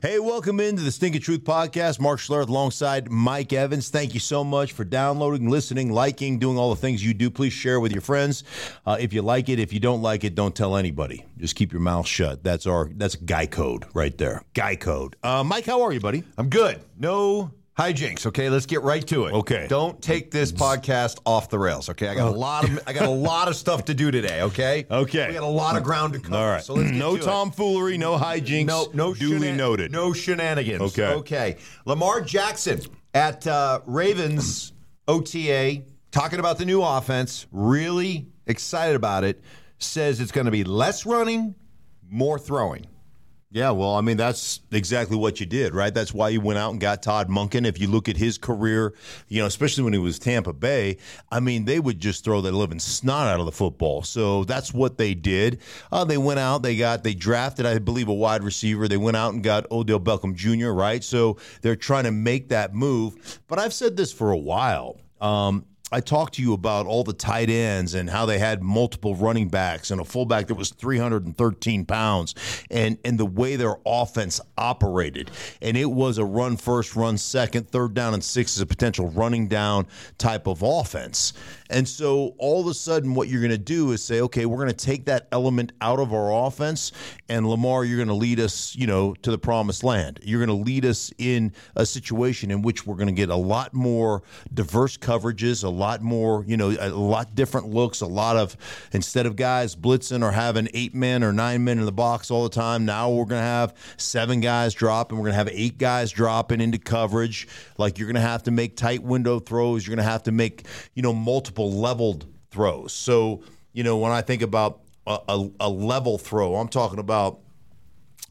Hey, welcome into the Stinking Truth Podcast. Mark Schlereth alongside Mike Evans. Thank you so much for downloading, listening, liking, doing all the things you do. Please share with your friends. Uh, if you like it, if you don't like it, don't tell anybody. Just keep your mouth shut. That's our that's guy code right there. Guy code. Uh, Mike, how are you, buddy? I'm good. No hijinks. Okay, let's get right to it. Okay. Don't take this podcast off the rails. Okay, I got a lot of I got a lot of stuff to do today. Okay. Okay. We got a lot of ground to cover. All right. So let's get no to it. tomfoolery, no hijinks. No, no, duly shenan- noted. No shenanigans. Okay. Okay. Lamar Jackson at uh, Ravens OTA talking about the new offense. Really excited about it. Says it's going to be less running, more throwing. Yeah, well, I mean, that's exactly what you did, right? That's why you went out and got Todd Monken. If you look at his career, you know, especially when he was Tampa Bay, I mean, they would just throw the living snot out of the football. So that's what they did. Uh, they went out, they got, they drafted, I believe, a wide receiver. They went out and got Odell Beckham Jr., right? So they're trying to make that move. But I've said this for a while. Um, I talked to you about all the tight ends and how they had multiple running backs and a fullback that was 313 pounds and, and the way their offense operated. And it was a run first, run second, third down and six is a potential running down type of offense. And so all of a sudden, what you're going to do is say, okay, we're going to take that element out of our offense, and Lamar, you're going to lead us, you know, to the promised land. You're going to lead us in a situation in which we're going to get a lot more diverse coverages, a lot more, you know, a lot different looks, a lot of instead of guys blitzing or having eight men or nine men in the box all the time. Now we're going to have seven guys dropping. We're going to have eight guys dropping into coverage. Like you're going to have to make tight window throws. You're going to have to make, you know, multiple leveled throws. So, you know, when I think about a, a, a level throw, I'm talking about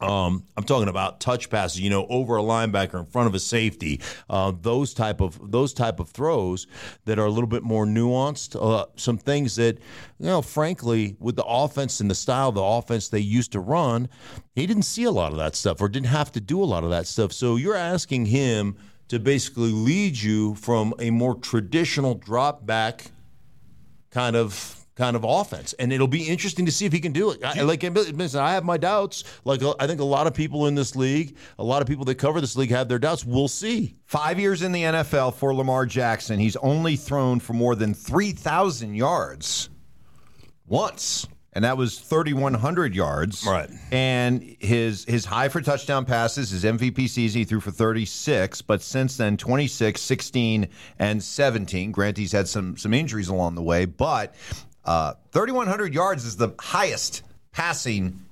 um, I'm talking about touch passes, you know, over a linebacker in front of a safety, uh, those type of those type of throws that are a little bit more nuanced. Uh, some things that, you know, frankly, with the offense and the style of the offense they used to run, he didn't see a lot of that stuff or didn't have to do a lot of that stuff. So you're asking him to basically lead you from a more traditional drop back kind of kind of offense, and it'll be interesting to see if he can do it. I, like, listen, I have my doubts. Like, I think a lot of people in this league, a lot of people that cover this league have their doubts. We'll see. Five years in the NFL for Lamar Jackson. He's only thrown for more than 3,000 yards once. And that was 3,100 yards. Right. And his his high for touchdown passes, his MVP season, he threw for 36. But since then, 26, 16, and 17. Grant, he's had some, some injuries along the way. But uh, 3,100 yards is the highest passing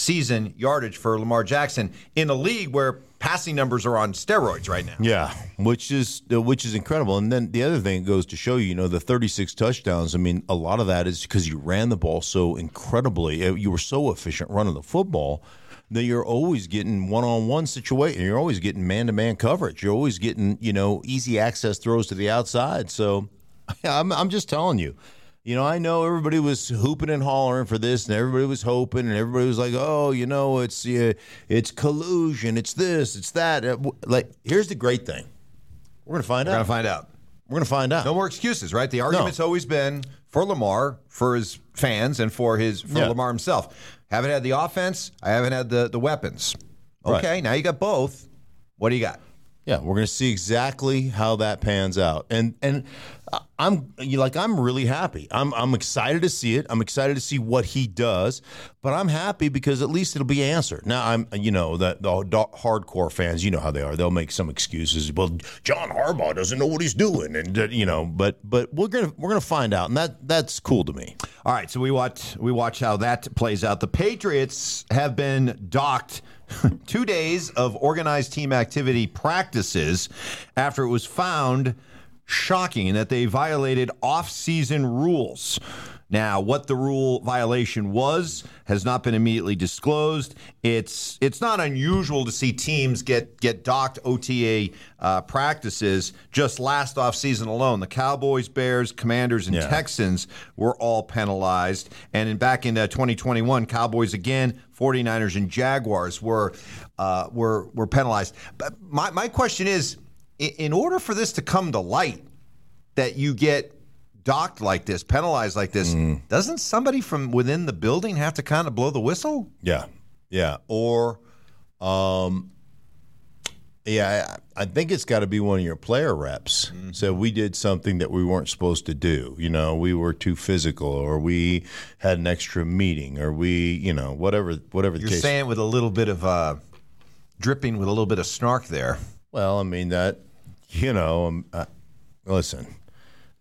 season yardage for Lamar Jackson in a league where passing numbers are on steroids right now. Yeah, which is uh, which is incredible. And then the other thing goes to show you, you know, the 36 touchdowns. I mean, a lot of that is because you ran the ball so incredibly. uh, You were so efficient running the football that you're always getting one-on-one situation. You're always getting man-to-man coverage. You're always getting, you know, easy access throws to the outside. So I'm I'm just telling you. You know, I know everybody was hooping and hollering for this, and everybody was hoping, and everybody was like, "Oh, you know, it's uh, it's collusion, it's this, it's that." Uh, Like, here's the great thing: we're gonna find We're out. going to find out. We're gonna find out. No more excuses, right? The argument's always been for Lamar, for his fans, and for his for Yeah. Lamar himself. Haven't had the offense. I haven't had the the weapons. Right. Okay, now you got both. What do you got? Yeah, we're going to see exactly how that pans out, and and I'm like I'm really happy. I'm I'm excited to see it. I'm excited to see what he does, but I'm happy because at least it'll be answered. Now I'm you know that the hardcore fans, you know how they are. They'll make some excuses. Well, John Harbaugh doesn't know what he's doing, and uh, you know, but but we're gonna we're gonna find out, and that that's cool to me. All right, so we watch we watch how that plays out. The Patriots have been docked two days of organized team activity practices after it was found shocking that they violated off-season rules. Now, what the rule violation was has not been immediately disclosed. It's it's not unusual to see teams get get docked OTA uh, practices just last off season alone. The Cowboys, Bears, Commanders, and yeah. Texans were all penalized, and in, back in uh, 2021, Cowboys again, 49ers, and Jaguars were uh, were were penalized. But my my question is, in order for this to come to light, that you get docked like this, penalized like this, mm. doesn't somebody from within the building have to kind of blow the whistle? Yeah, yeah, or, um, yeah, I, I think it's got to be one of your player reps. Mm-hmm. So we did something that we weren't supposed to do. You know, we were too physical, or we had an extra meeting, or we, you know, whatever, whatever. You're case. saying with a little bit of uh, dripping, with a little bit of snark there. Well, I mean that, you know, um, uh, listen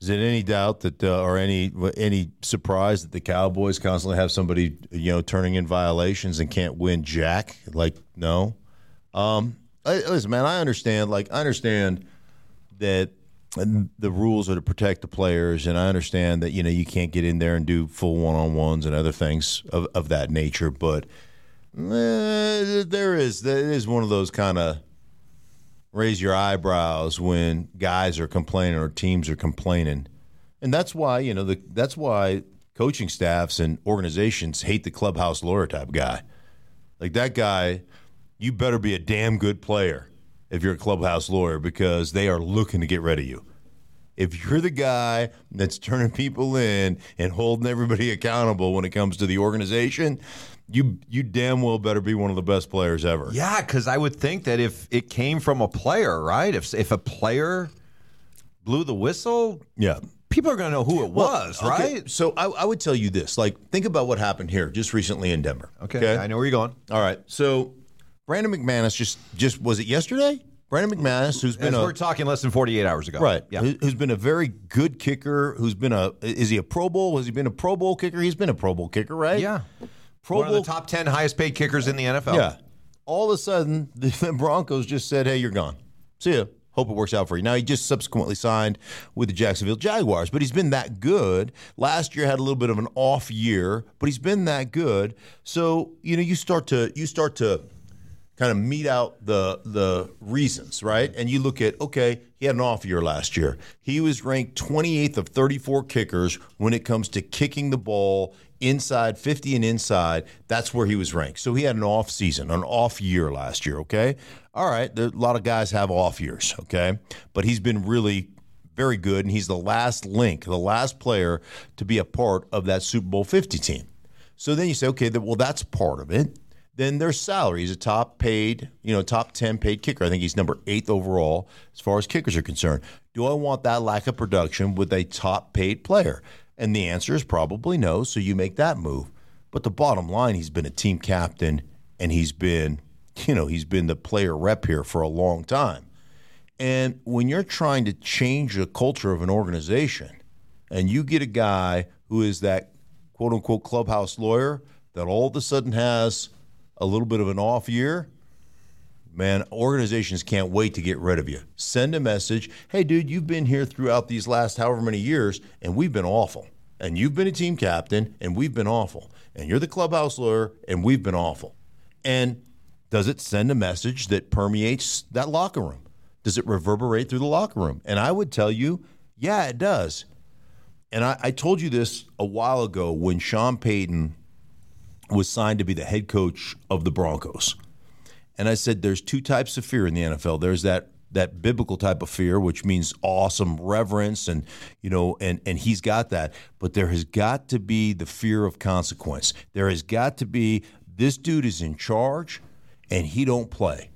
is it any doubt that, uh, or any any surprise that the Cowboys constantly have somebody you know turning in violations and can't win jack? Like, no. Um, I, listen, man, I understand. Like, I understand that the rules are to protect the players, and I understand that you know you can't get in there and do full one on ones and other things of, of that nature. But eh, there is there is one of those kind of raise your eyebrows when guys are complaining or teams are complaining. And that's why, you know, the, that's why coaching staffs and organizations hate the clubhouse lawyer type guy. Like that guy, you better be a damn good player if you're a clubhouse lawyer because they are looking to get rid of you. If you're the guy that's turning people in and holding everybody accountable when it comes to the organization, you you damn well better be one of the best players ever. Yeah, because I would think that if it came from a player, right? If if a player blew the whistle, yeah, people are going to know who it was, well, okay. right? So I, I, would tell you this: like, think about what happened here just recently in Denver. Okay, okay? I know where you're going. All right, so Brandon McManus just just was it yesterday? Brandon McManus, who's been As a, we're talking less than 48 hours ago, right? Yeah, who's been a very good kicker. Who's been a is he a Pro Bowl? Has he been a Pro Bowl kicker? He's been a Pro Bowl kicker, right? Yeah. Pro One Bowl, of the top 10 highest paid kickers in the NFL. Yeah. All of a sudden, the Broncos just said, hey, you're gone. See ya. Hope it works out for you. Now, he just subsequently signed with the Jacksonville Jaguars, but he's been that good. Last year had a little bit of an off year, but he's been that good. So, you know, you start to you start to kind of meet out the the reasons, right? And you look at okay, he had an off year last year. He was ranked 28th of 34 kickers when it comes to kicking the ball inside 50 and inside. That's where he was ranked. So he had an off season, an off year last year, okay? All right, a lot of guys have off years, okay? But he's been really very good and he's the last link, the last player to be a part of that Super Bowl 50 team. So then you say, okay, well that's part of it then their salary. He's a top paid, you know, top 10 paid kicker. I think he's number eighth overall as far as kickers are concerned. Do I want that lack of production with a top paid player? And the answer is probably no. So you make that move. But the bottom line, he's been a team captain and he's been, you know, he's been the player rep here for a long time. And when you're trying to change the culture of an organization and you get a guy who is that quote unquote clubhouse lawyer that all of a sudden has a little bit of an off year, man, organizations can't wait to get rid of you. Send a message hey, dude, you've been here throughout these last however many years, and we've been awful. And you've been a team captain, and we've been awful. And you're the clubhouse lawyer, and we've been awful. And does it send a message that permeates that locker room? Does it reverberate through the locker room? And I would tell you, yeah, it does. And I, I told you this a while ago when Sean Payton was signed to be the head coach of the Broncos. And I said there's two types of fear in the NFL. There's that that biblical type of fear, which means awesome reverence and you know, and and he's got that. But there has got to be the fear of consequence. There has got to be this dude is in charge and he don't play.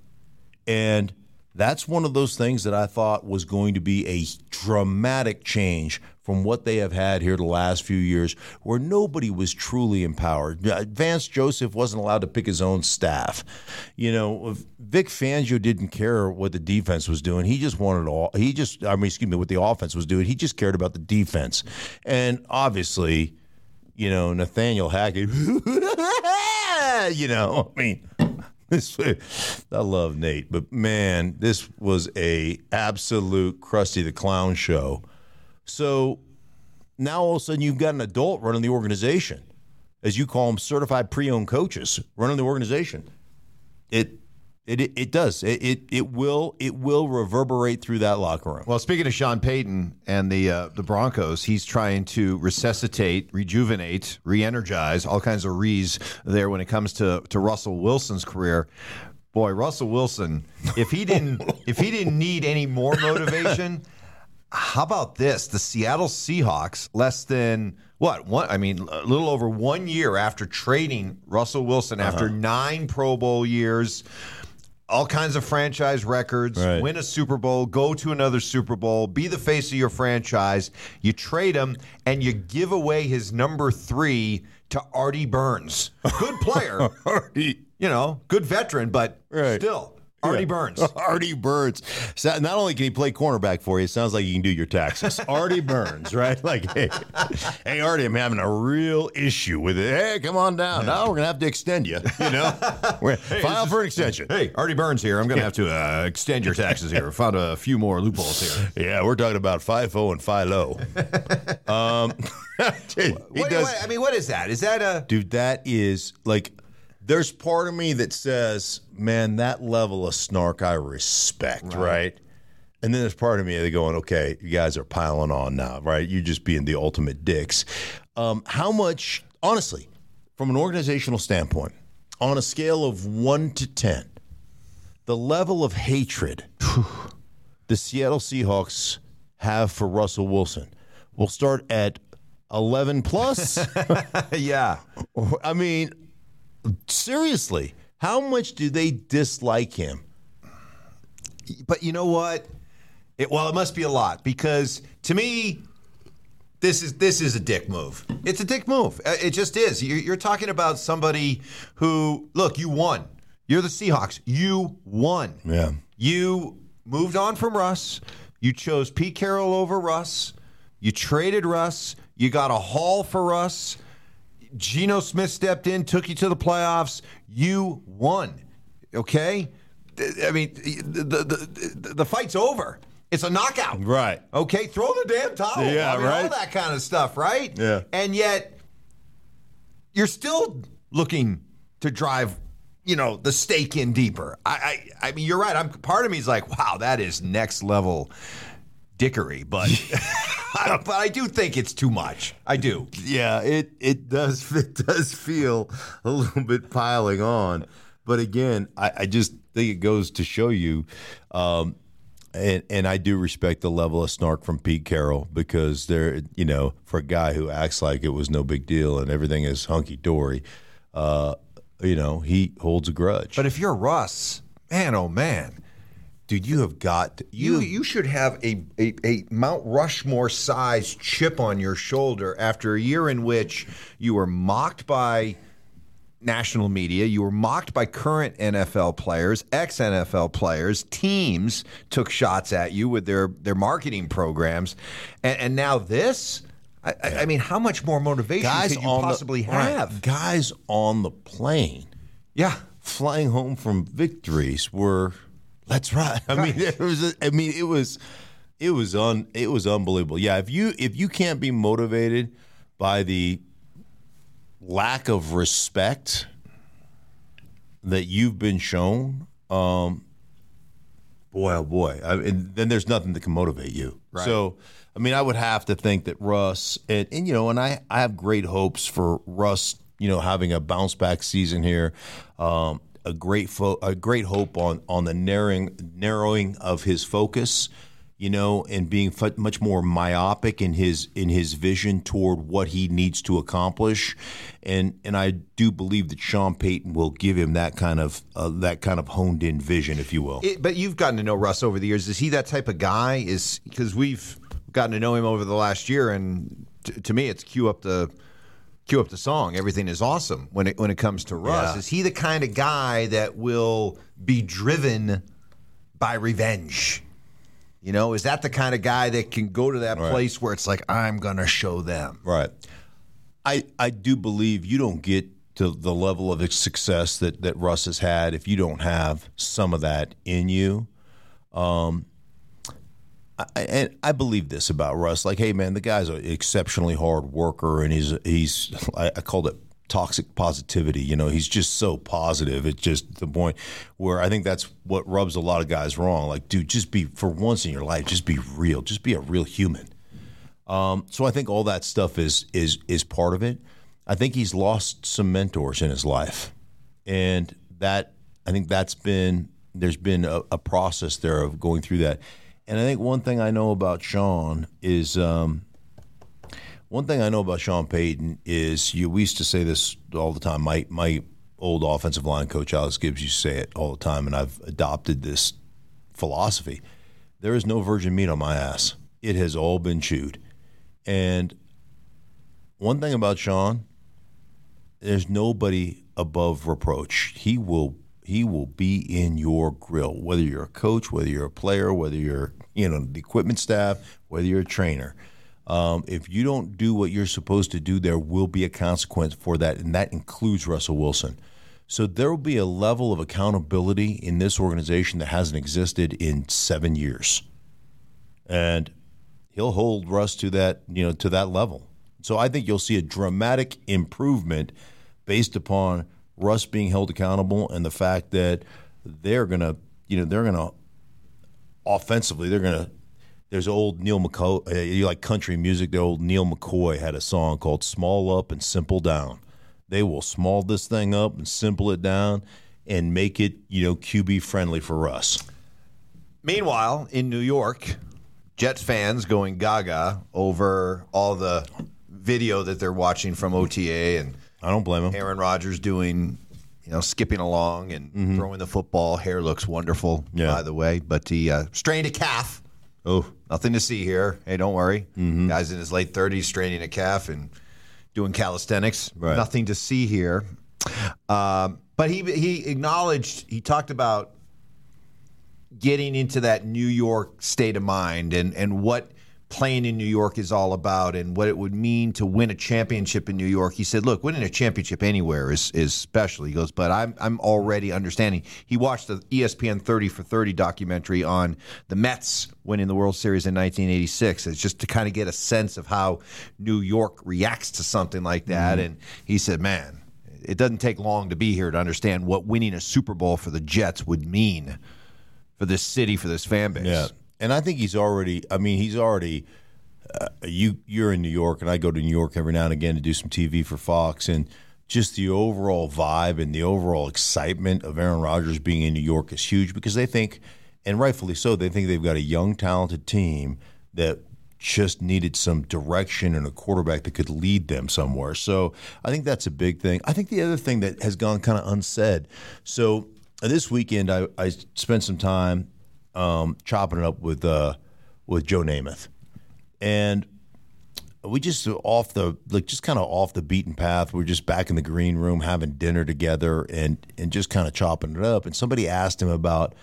And That's one of those things that I thought was going to be a dramatic change from what they have had here the last few years, where nobody was truly empowered. Uh, Vance Joseph wasn't allowed to pick his own staff. You know, Vic Fangio didn't care what the defense was doing. He just wanted all. He just, I mean, excuse me, what the offense was doing. He just cared about the defense, and obviously, you know, Nathaniel Hackett. you know, I mean. I love Nate, but man, this was a absolute Krusty the Clown show. So now all of a sudden you've got an adult running the organization, as you call them, certified pre-owned coaches running the organization. It it it, does. It, it it will it will reverberate through that locker room. Well, speaking of Sean Payton and the uh, the Broncos, he's trying to resuscitate, rejuvenate, re-energize all kinds of re's there when it comes to to Russell Wilson's career. Boy, Russell Wilson, if he didn't if he didn't need any more motivation, how about this? The Seattle Seahawks, less than what? One, I mean, a little over one year after trading Russell Wilson uh-huh. after nine Pro Bowl years, all kinds of franchise records, Right. win a Super Bowl, go to another Super Bowl, be the face of your franchise. You trade him and you give away his number three to Artie Burns. Good player, Artie, you know, good veteran, but Right. still, Artie Yeah. Burns. Artie Burns. So not only can he play cornerback for you, it sounds like you can do your taxes. Artie Burns, right? Like, hey, hey, Artie, I'm having a real issue with it. Hey, come on down. Now we're gonna have to extend you. You know, we're file for an extension. Hey, Artie Burns here. I'm going to have to uh, extend your taxes here. Found a few more loopholes here. Yeah, we're talking about FIFO and FILO. um, he What- does, what- I mean, what is that? Is that a dude. That is like. There's part of me that says, "Man, that level of snark I respect." Right. And then there's part of me that going, "Okay, you guys are piling on now, right? You're just being the ultimate dicks." Um, how much, honestly, from an organizational standpoint, on a scale of one to ten, the level of hatred the Seattle Seahawks have for Russell Wilson will start at 11 plus. yeah? I mean, seriously, how much do they dislike him? But you know what? It, well, it must be a lot because to me, this is this is a dick move. It's a dick move. Uh, It just is. You're, you're talking about somebody who look. You won. You're the Seahawks. You won. Yeah. You moved on from Russ. You chose Pete Carroll over Russ. You traded Russ. You got a haul for Russ. Geno Smith stepped in, took you to the playoffs. You won. Okay? I mean, the, the, the, the fight's over. It's a knockout. Right. Okay? Throw the damn towel. Yeah, I mean, All right. that kind of stuff, right? Yeah. And yet, you're still looking to drive, you know, the stake in deeper. I, I, I mean, you're right. I'm part of me is like, wow, that is next level dickery, but, but I do think it's too much. I do. Yeah, it it does it does feel a little bit piling on, but again, I, I just think it goes to show you, um, and and I do respect the level of snark from Pete Carroll because there, you know, for a guy who acts like it was no big deal and everything is hunky dory, uh, you know, he holds a grudge. But if you're Russ, man, oh man, dude, you have got to, you you should have a, a, a Mount Rushmore sized chip on your shoulder after a year in which you were mocked by national media, you were mocked by current NFL players, ex NFL players, teams took shots at you with their their marketing programs, and, and now this. I, I- I mean, how much more motivation guys could you possibly the, right, have? guys on the plane. Yeah, flying home from victories were that's right. I mean it was I mean it was it was un it was unbelievable. Yeah, if you if you can't be motivated by the lack of respect that you've been shown, um boy oh boy, I, and then there's nothing that can motivate you. Right. So I mean, I would have to think that Russ and, and you know, and I I have great hopes for Russ. You know, having a bounce back season here, um, a great fo- a great hope on on the narrowing narrowing of his focus. you know, and being f- much more myopic in his in his vision toward what he needs to accomplish, and and I do believe that Sean Payton will give him that kind of uh, that kind of honed in vision, if you will. It, but you've gotten to know Russ over the years. Is he that type of guy? Is because we've gotten to know him over the last year, and t- to me, it's cue up the cue up the song. Everything is awesome when it when it comes to Russ. Yeah. Is he the kind of guy that will be driven by revenge? You know, is that the kind of guy that can go to that Right. place where it's like I'm gonna show them? Right. I I do believe you don't get to the level of success that that Russ has had if you don't have some of that in you. Um, I, and I believe this about Russ. Like, hey, man, the guy's an exceptionally hard worker, and he's he's I, I called it toxic positivity. You know, he's just so positive. It's just the point where I think that's what rubs a lot of guys wrong. Like, dude, just be for once in your life, just be real. Just be a real human. Um, so I think all that stuff is is is part of it. I think he's lost some mentors in his life, and that I think that's been there's been a, a process there of going through that. And I think one thing I know about Sean is um, one thing I know about Sean Payton is you. We used to say this all the time. My my old offensive line coach Alex Gibbs used to say it all the time, and I've adopted this philosophy. There is no virgin meat on my ass. It has all been chewed. And one thing about Sean, there's nobody above reproach. He will he will be in your grill, whether you're a coach, whether you're a player, whether you're you know the equipment staff, whether you're a trainer. Um, if you don't do what you're supposed to do, there will be a consequence for that, and that includes Russell Wilson. So there will be a level of accountability in this organization that hasn't existed in seven years, and he'll hold Russ to that you know to that level. So I think you'll see a dramatic improvement based upon Russ being held accountable and the fact that they're gonna you know they're gonna offensively they're gonna. There's old Neal McCoy. Uh, you like country music? The old Neal McCoy had a song called "Small Up and Simple Down." They will small this thing up and simple it down and make it you know QB friendly for Russ. Meanwhile, in New York, Jets fans going gaga over all the video that they're watching from OTA and I don't blame him. Aaron Rodgers doing, you know, skipping along and throwing the football. Hair looks wonderful, Yeah. by the way. But he uh, strained a calf. Oh, Nothing to see here. Hey, don't worry. Guy's in his late 30s straining a calf and doing calisthenics. Right. Nothing to see here. Um, but he he acknowledged, he talked about getting into that New York state of mind and, and what playing in New York is all about and what it would mean to win a championship in New York. He said, "Look, winning a championship anywhere is is special." He goes, "But I'm I'm already understanding." He watched the ESPN 30 for 30 documentary on the Mets winning the World Series in 1986. It's just to kind of get a sense of how New York reacts to something like that mm-hmm. and he said, "Man, it doesn't take long to be here to understand what winning a Super Bowl for the Jets would mean for this city, for this fan base." Yeah, and I think he's already. I mean, he's already. Uh, you you're in New York, and I go to New York every now and again to do some TV for Fox, and just the overall vibe and the overall excitement of Aaron Rodgers being in New York is huge because they think, and rightfully so, they think they've got a young, talented team that just needed some direction and a quarterback that could lead them somewhere. So I think that's a big thing. I think the other thing that has gone kind of unsaid. So this weekend, I, I spent some time um, chopping it up with uh, with Joe Namath, and we just off the like just kind of off the beaten path. We're just back in the green room having dinner together and and just kind of chopping it up. And somebody asked him about,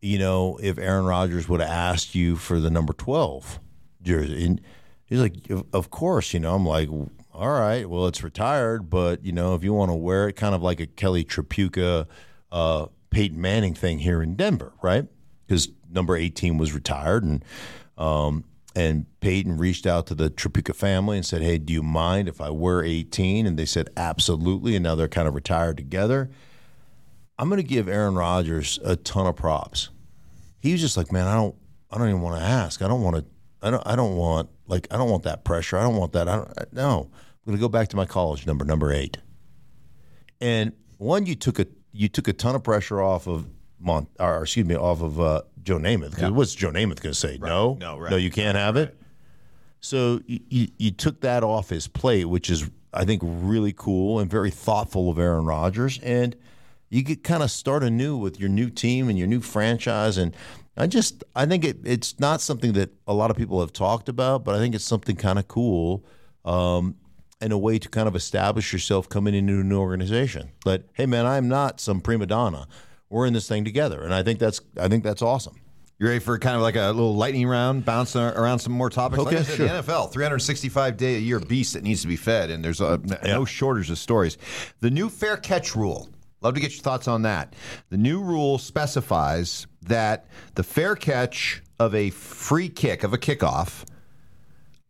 you know, if Aaron Rodgers would have asked you for the number twelve jersey, and he's like, of, of course, you know. I'm like, all right, well, it's retired, but you know, if you want to wear it, kind of like a Kelly Tripucka, uh, Peyton Manning thing here in Denver, right? Because number eighteen was retired, and um, and Peyton reached out to the Tripucka family and said, "Hey, do you mind if I wear 18?" And they said, "Absolutely." And now they're kind of retired together. I'm going to give Aaron Rodgers a ton of props. He was just like, "Man, I don't, I don't even want to ask. I don't want to. I don't. I don't want like. I don't want that pressure. I don't want that. I don't. No. I'm going to go back to my college number, number eight. And one, you took a you took a ton of pressure off of Mont, or excuse me, off of uh, Joe Namath. 'Cause What's Joe Namath going to say? No, No, right. no, you can't have it. So you, you, you took that off his plate, which is I think really cool and very thoughtful of Aaron Rodgers, and you could kind of start anew with your new team and your new franchise. And I just I think it, it's not something that a lot of people have talked about, but I think it's something kind of cool. Um, and a way to kind of establish yourself coming into a new organization. But hey, man, I'm not some prima donna. We're in this thing together, and I think that's I think that's awesome. You ready for kind of like a little lightning round, bouncing around some more topics? Okay, like I said, sure. the NFL, 365 day a year beast that needs to be fed, and there's a, no shortage of stories. The new fair catch rule. Love to get your thoughts on that. The new rule specifies that the fair catch of a free kick of a kickoff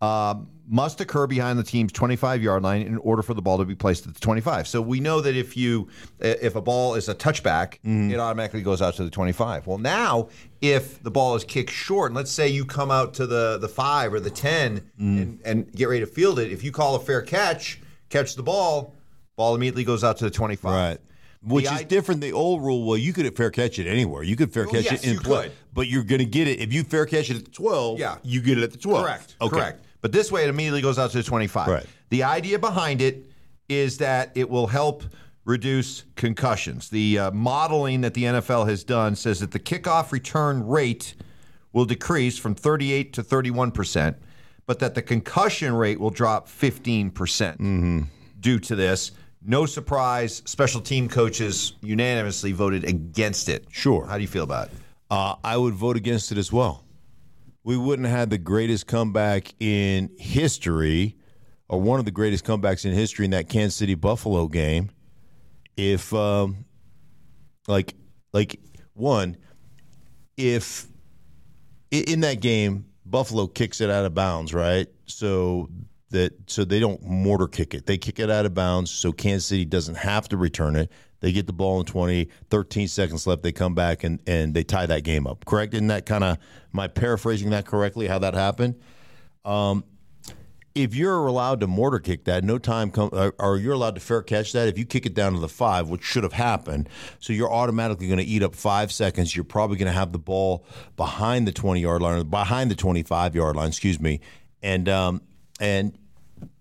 um, must occur behind the team's 25 yard line in order for the ball to be placed at the 25. So we know that if you if a ball is a touchback, mm-hmm. it automatically goes out to the 25. Well, now if the ball is kicked short, and let's say you come out to the the five or the 10 mm-hmm. and, and get ready to field it, if you call a fair catch, catch the ball, ball immediately goes out to the 25. Right. Which The is i- different. The old rule, well, you could fair catch it anywhere. You could fair Well, catch yes, it in play, could. but you're going to get it if you fair catch it at the 12. Yeah. you get it at the 12. Correct. Okay. Correct. But this way, it immediately goes out to the 25. Right. The idea behind it is that it will help reduce concussions. The uh, modeling that the NFL has done says that the kickoff return rate will decrease from 38 to 31 percent, but that the concussion rate will drop 15 percent Mm-hmm. due to this. No surprise, special team coaches unanimously voted against it. Sure. How do you feel about it? Uh, I would vote against it as well. We wouldn't have had the greatest comeback in history, or one of the greatest comebacks in history in that Kansas City Buffalo game, if, um, like, like one, if in that game Buffalo kicks it out of bounds, right? So that so they don't mortar kick it. They kick it out of bounds so Kansas City doesn't have to return it. They get the ball in 20, 13 seconds left. They come back and, and they tie that game up. Correct? Isn't that kind of, am I paraphrasing that correctly, how that happened? Um, if you're allowed to mortar kick that, no time come, or, or you're allowed to fair catch that. If you kick it down to the five, which should have happened, so you're automatically going to eat up five seconds. You're probably going to have the ball behind the 20 yard line, behind the 25 yard line, excuse me, and um, and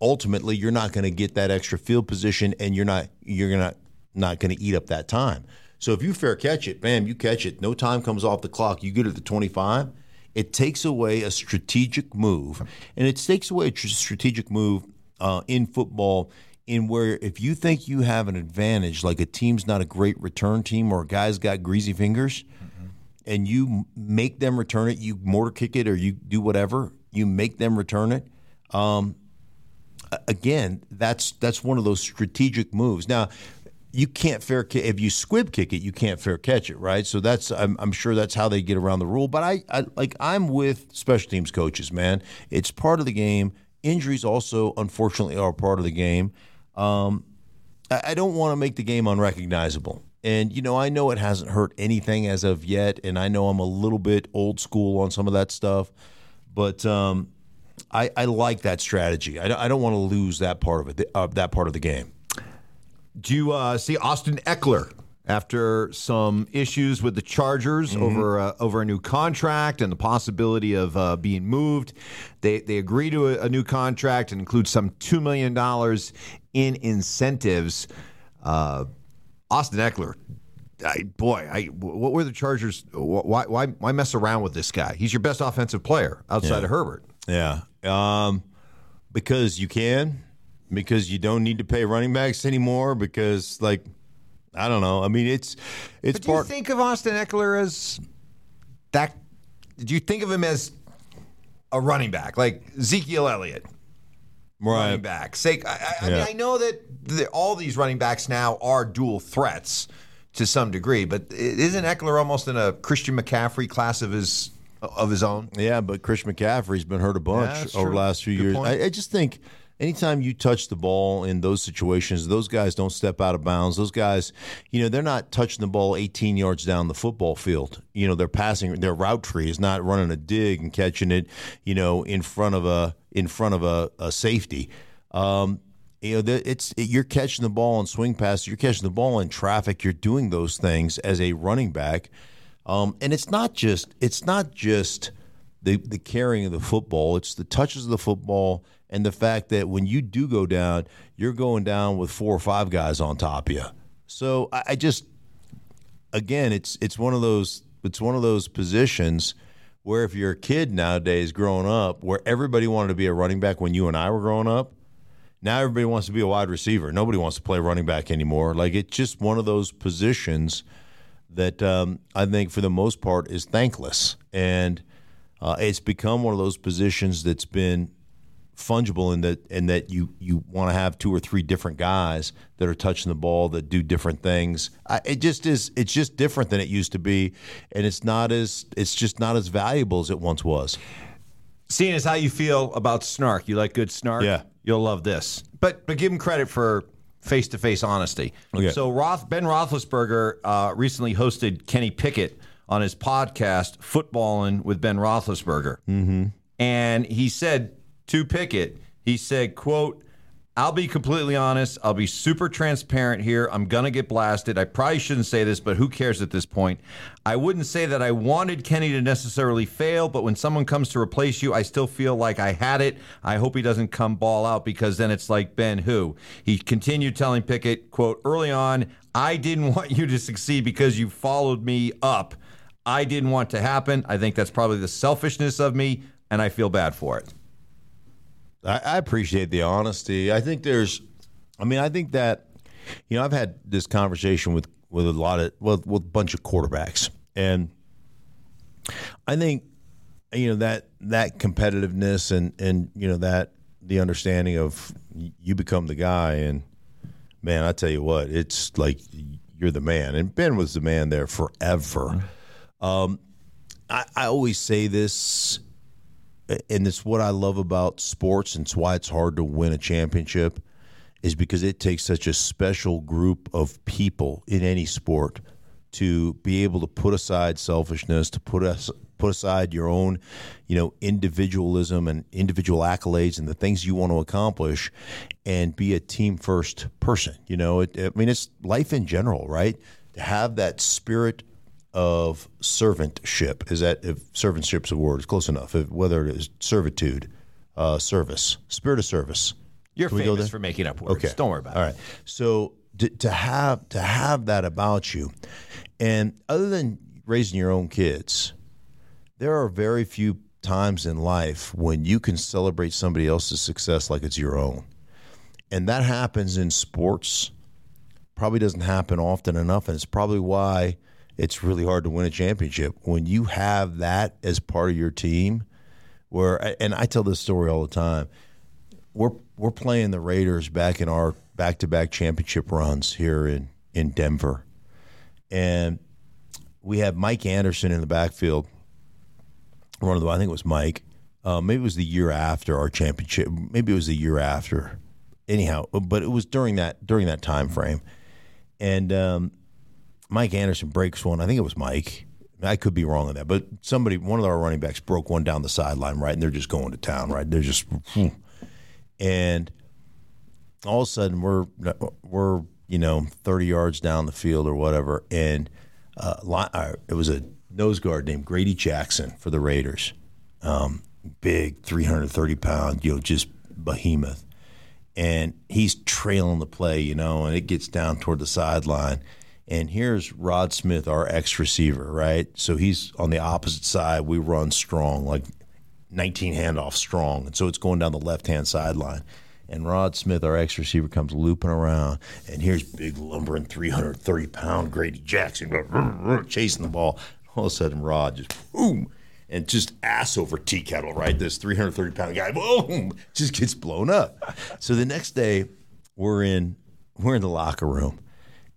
ultimately you're not going to get that extra field position, and you're not you're not not going to eat up that time. So if you fair catch it, bam, you catch it. No time comes off the clock. You get it to 25 it takes away a strategic move, and it takes away a tr- strategic move uh, in football. In where if you think you have an advantage, like a team's not a great return team or a guy's got greasy fingers, and you make them return it, you mortar kick it or you do whatever, you make them return it. Um, again, that's that's one of those strategic moves. Now, you can't fair if you squib kick it, you can't fair catch it, right? So that's I'm, I'm sure that's how they get around the rule. But I, I like I'm with special teams coaches, man. It's part of the game. Injuries also, unfortunately, are part of the game. Um, I, I don't want to make the game unrecognizable. And you know, I know it hasn't hurt anything as of yet, and I know I'm a little bit old school on some of that stuff, but um, I, I like that strategy. I don't, I don't want to lose that part of it, uh, that part of the game. Do you uh, see Austin Ekeler after some issues with the Chargers over uh, over a new contract and the possibility of uh, being moved? They they agree to a, a new contract and include some two million dollars in incentives. Uh, Austin Ekeler. I, boy, I, what were the Chargers? Why, why, why mess around with this guy? He's your best offensive player outside of Herbert. Yeah, um, because you can, because you don't need to pay running backs anymore. Because like, I don't know. I mean, it's it's But do you think of Austin Ekeler as that? Do you think of him as a running back like Ezekiel Elliott? Running back. Say, I, I, I mean, I know that the, all these running backs now are dual threats to some degree, but isn't Ekeler almost in a Christian McCaffrey class of his of his own? Yeah, but Christian McCaffrey's been hurt a bunch Yeah, over true. the last few Good years. I, I just think anytime you touch the ball in those situations, those guys don't step out of bounds. Those guys, you know, they're not touching the ball 18 yards down the football field. You know, they're passing. Their route tree is not running a dig and catching it. You know, in front of a in front of a, a safety. Um, You know, it's you're catching the ball in swing passes, you're catching the ball in traffic, you're doing those things as a running back, um, and it's not just it's not just the the carrying of the football; it's the touches of the football and the fact that when you do go down, you're going down with four or five guys on top of you. So I, I just, again, it's it's one of those it's one of those positions where if you're a kid nowadays growing up, where everybody wanted to be a running back when you and I were growing up, now everybody wants to be a wide receiver. Nobody wants to play running back anymore. Like it's just one of those positions that um, I think for the most part is thankless, and uh, it's become one of those positions that's been fungible in that in that you you want to have two or three different guys that are touching the ball that do different things. I, it just is. It's just different than it used to be, and it's not as it's just not as valuable as it once was. Seeing as how you feel about snark, you like good snark. Yeah. you'll love this. But but give him credit for face to face honesty. Okay. So Roth Ben Roethlisberger uh, recently hosted Kenny Pickett on his podcast Footbahlin with Ben Roethlisberger, mm-hmm. and he said to Pickett, he said, "quote." I'll be completely honest. I'll be super transparent here. I'm going to get blasted. I probably shouldn't say this, but who cares at this point? I wouldn't say that I wanted Kenny to necessarily fail, but when someone comes to replace you, I still feel like I had it. I hope he doesn't come ball out because then it's like Ben who. He continued telling Pickett, quote, early on, I didn't want you to succeed because you followed me up. I didn't want to happen. I think that's probably the selfishness of me, and I feel bad for it. I, I appreciate the honesty. I think there's, I mean, I think that, you know, I've had this conversation with with a lot of well, with a bunch of quarterbacks, and I think, you know, that that competitiveness and and you know that the understanding of you become the guy, and man, I tell you what, it's like you're the man, and Ben was the man there forever. Um, I, I always say this and it's what I love about sports, and it's why it's hard to win a championship, is because it takes such a special group of people in any sport to be able to put aside selfishness, to put us put aside your own, you know, individualism and individual accolades and the things you want to accomplish, and be a team first person. You know, it, I mean, it's life in general, right? To have that spirit of servantship. Is that if servantship's a word? It's close enough. If, whether it is servitude, uh, service, spirit of service. You're Can famous for making up words. Okay, Don't worry about All it. All right. So to, to have to have that about you, and other than raising your own kids, there are very few times in life when you can celebrate somebody else's success like it's your own, and that happens in sports. Probably doesn't happen often enough, and it's probably why it's really hard to win a championship when you have that as part of your team. Where and I tell this story all the time. We're we're playing the Raiders back in our back to back championship runs here in in Denver, and we had Mike Anderson in the backfield. One of the I think it was Mike. Uh, maybe it was the year after our championship. Maybe it was the year after. Anyhow, but it was during that during that time frame, and um, Mike Anderson breaks one. I think it was Mike. I could be wrong on that, but somebody, one of our running backs, broke one down the sideline, right? And they're just going to town, right? They're just, and all of a sudden we're we're you know thirty yards down the field or whatever, and uh, uh, it was a nose guard named Grady Jackson for the Raiders, um, big, three hundred thirty pound, you know, just behemoth, and he's trailing the play, you know, and it gets down toward the sideline. And here's Rod Smith, our ex receiver, right? So he's on the opposite side. We run strong, like 19 handoff strong. And so it's going down the left hand sideline. And Rod Smith, our ex receiver, comes looping around. And here's big, lumbering, 330 pound Grady Jackson chasing the ball. All of a sudden, Rod just boom. And just ass over tea kettle, right? This 330 pound guy, boom, just gets blown up. So the next day, we're in we're in the locker room,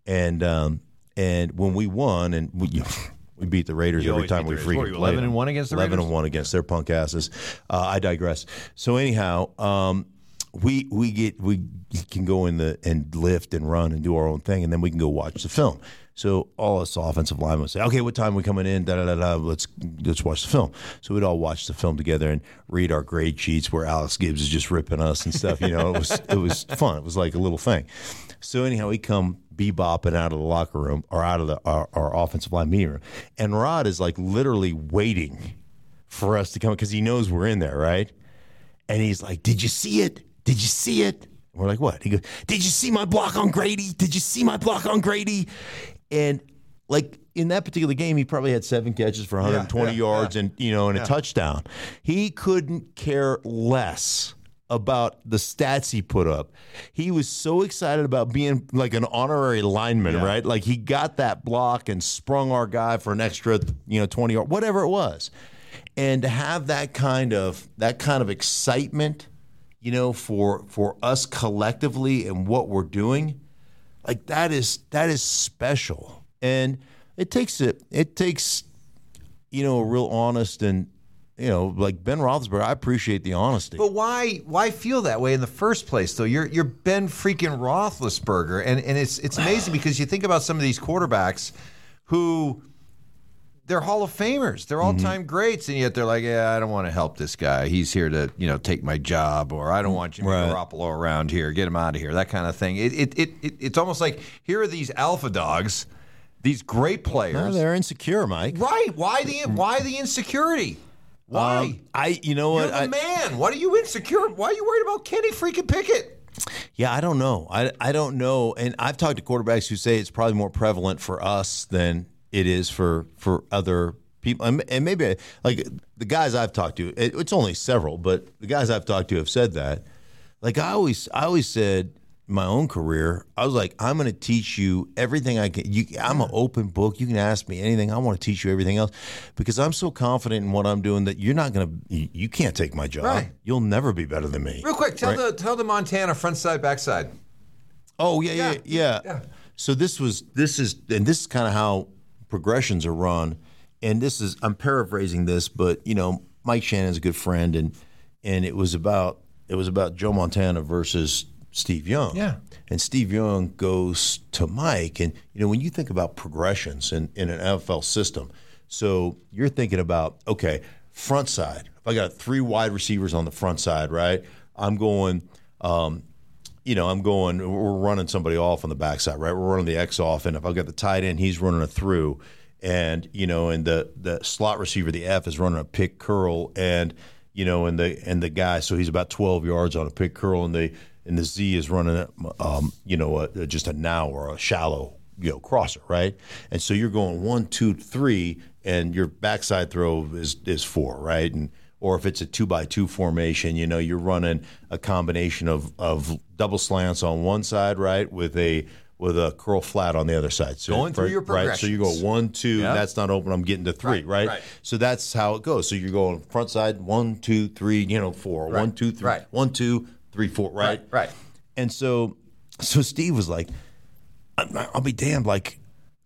and um, and when we won, and we, you we beat the Raiders You every time we freaking Raiders. What are you, played Eleven and one against the Eleven Raiders? and one against their punk asses. Uh, I digress. So anyhow, um, we we get we can go in the and lift and run and do our own thing, and then we can go watch the film. So all us offensive linemen would say, "Okay, what time we coming in? Da da da da. Let's let's watch the film." So we'd all watch the film together and read our grade sheets where Alex Gibbs is just ripping us and stuff. You know, it was it was fun. It was like a little thing. So anyhow, we come bebopping out of the locker room or out of the our, our offensive line meeting room, and Rod is like literally waiting for us to come because he knows we're in there, right? And he's like, "Did you see it? Did you see it?" And we're like, "What?" He goes, "Did you see my block on Grady? Did you see my block on Grady?" And like in that particular game, he probably had seven catches for 120 yeah, yards yeah. and you know and a touchdown. He couldn't care less about the stats he put up. He was so excited about being like an honorary lineman, right? Like he got that block and sprung our guy for an extra, you know, 20 or whatever it was. And to have that kind of that kind of excitement, you know, for for us collectively and what we're doing, like that is that is special. And it takes it it takes you know a real honest and you know like Ben Roethlisberger. I appreciate the honesty. But why why feel that way in the first place though? You're you're Ben freaking Roethlisberger, and and it's it's amazing because you think about some of these quarterbacks who they're Hall of Famers, they're all time greats, and yet they're like, yeah, I don't want to help this guy. He's here to you know take my job, or I don't want Jimmy Right. Garoppolo around here. Get him out of here. That kind of thing. It it, it, it it's almost like here are these alpha dogs, these great players. No, they're insecure, Mike. Right? Why the why the insecurity? Why? Um, I you know You're what? the I, man. What are you insecure? Why are you worried about Kenny freaking Pickett? Yeah, I don't know. I, I don't know. And I've talked to quarterbacks who say it's probably more prevalent for us than it is for for other people. And, and maybe like the guys I've talked to, it, it's only several, but the guys I've talked to have said that. Like I always, I always said in my own career, I was like, I'm going to teach you everything I can. You, I'm an open book. You can ask me anything. I want to teach you everything else because I'm so confident in what I'm doing that you're not going to, you, can't take my job. Right. You'll never be better than me. Real quick, tell Right. the tell the Montana front side back side. Oh yeah, yeah, yeah. yeah. So this was this is and this is kind of how progressions are run. And this is I'm paraphrasing this, but you know, Mike Shanahan's a good friend, and and it was about it was about Joe Montana versus Steve Young. Yeah. And Steve Young goes to Mike, and you know when you think about progressions in, in an NFL system, so you're thinking about okay, front side. If I got three wide receivers on the front side, right? I'm going. Um, you know, I'm going, we're running somebody off on the backside, right? We're running the X off, and if I've got the tight end, he's running a through, and you know, and the the slot receiver, the F, is running a pick curl, and you know, and the and the guy, so he's about 12 yards on a pick curl, and the and the Z is running, um, you know, a, just a now or a shallow, you know, crosser, right? And so you're going one, two, three, and your backside throw is is four, right? And or if it's a two by two formation, you know, you're running a combination of, of double slants on one side, right, with a with a curl flat on the other side. So, Going through right, your right. So you go one, two, Yeah. that's not open. I'm getting to three, Right, right, right. So that's how it goes. So you're going front side, one, two, three, you know, four, one, two, three, right. one, two, three, four, right, Right, right. And so, so Steve was like, I'll be damned, like,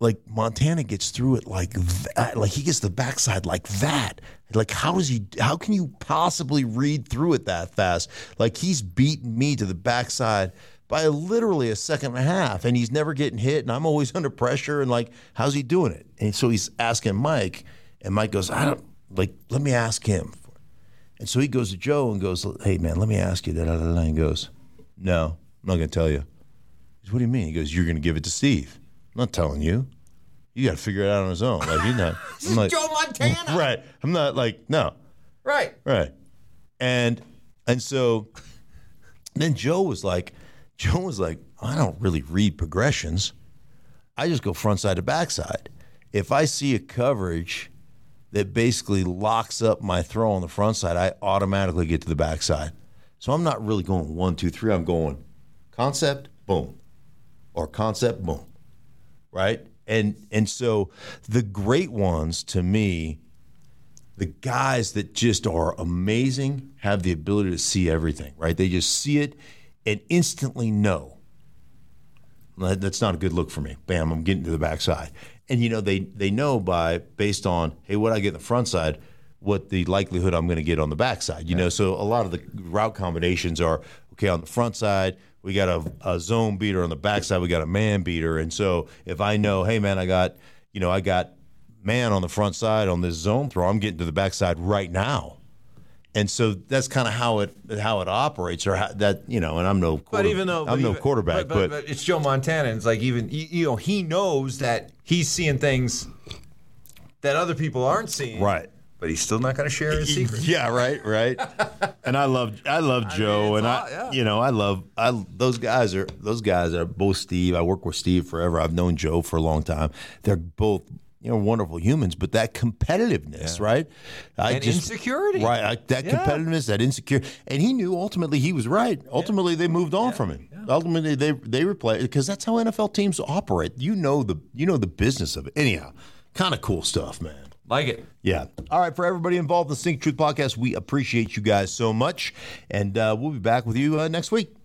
like Montana gets through it like that, like he gets the backside like that. Like how does he? How can you possibly read through it that fast? Like he's beaten me to the backside by literally a second and a half, and he's never getting hit, and I'm always under pressure. And like, how's he doing it? And so he's asking Mike, and Mike goes, I don't like. Let me ask him. And so he goes to Joe and goes, Hey man, let me ask you. Da. And goes, No, I'm not going to tell you. Goes, What do you mean? He goes, You're going to give it to Steve. I'm not telling you. You got to figure it out on his own. Like he's not. I'm like, Joe Montana. right. I'm not like no. Right. Right. And and so then Joe was like, Joe was like, I don't really read progressions. I just go front side to backside. If I see a coverage that basically locks up my throw on the front side, I automatically get to the backside. So I'm not really going one, two, three. I'm going concept, boom, or concept, boom, right? And and so the great ones to me the guys that just are amazing have the ability to see everything, right? They just see it and instantly know. That's not a good look for me. Bam, I'm getting to the backside. And you know, they they know by based on, hey, what I get in the front side, what the likelihood I'm going to get on the backside. You know, so a lot of the route combinations are okay, on the front side, we got a, a zone beater. On the backside, we got a man beater. And so if I know, hey, man, I got, you know, I got man on the front side on this zone throw, I'm getting to the backside right now. And so that's kind of how it how it operates, or how, that you know. And I'm no, quarter, But even though I'm but no even- quarterback, but, but, but it's Joe Montana. And it's like even you know he knows that he's seeing things that other people aren't seeing. Right. But he's still not going to share his secret. Yeah, right, right. and I love I love Joe, it's and I all- yeah. you know I love I those guys are those guys are both Steve. I work with Steve forever. I've known Joe for a long time. They're both you know wonderful humans, but that competitiveness, right? I And insecurity. right? I, that Yeah. competitiveness, that insecurity, and he knew ultimately he was right. Ultimately, they moved on from him. Ultimately, they they replaced because that's how NFL teams operate. You know the you know the business of it. Anyhow, kind of cool stuff, man. Like it. Yeah. All right. For everybody involved in the Stinkin' Truth podcast, we appreciate you guys so much. And uh, we'll be back with you uh, next week.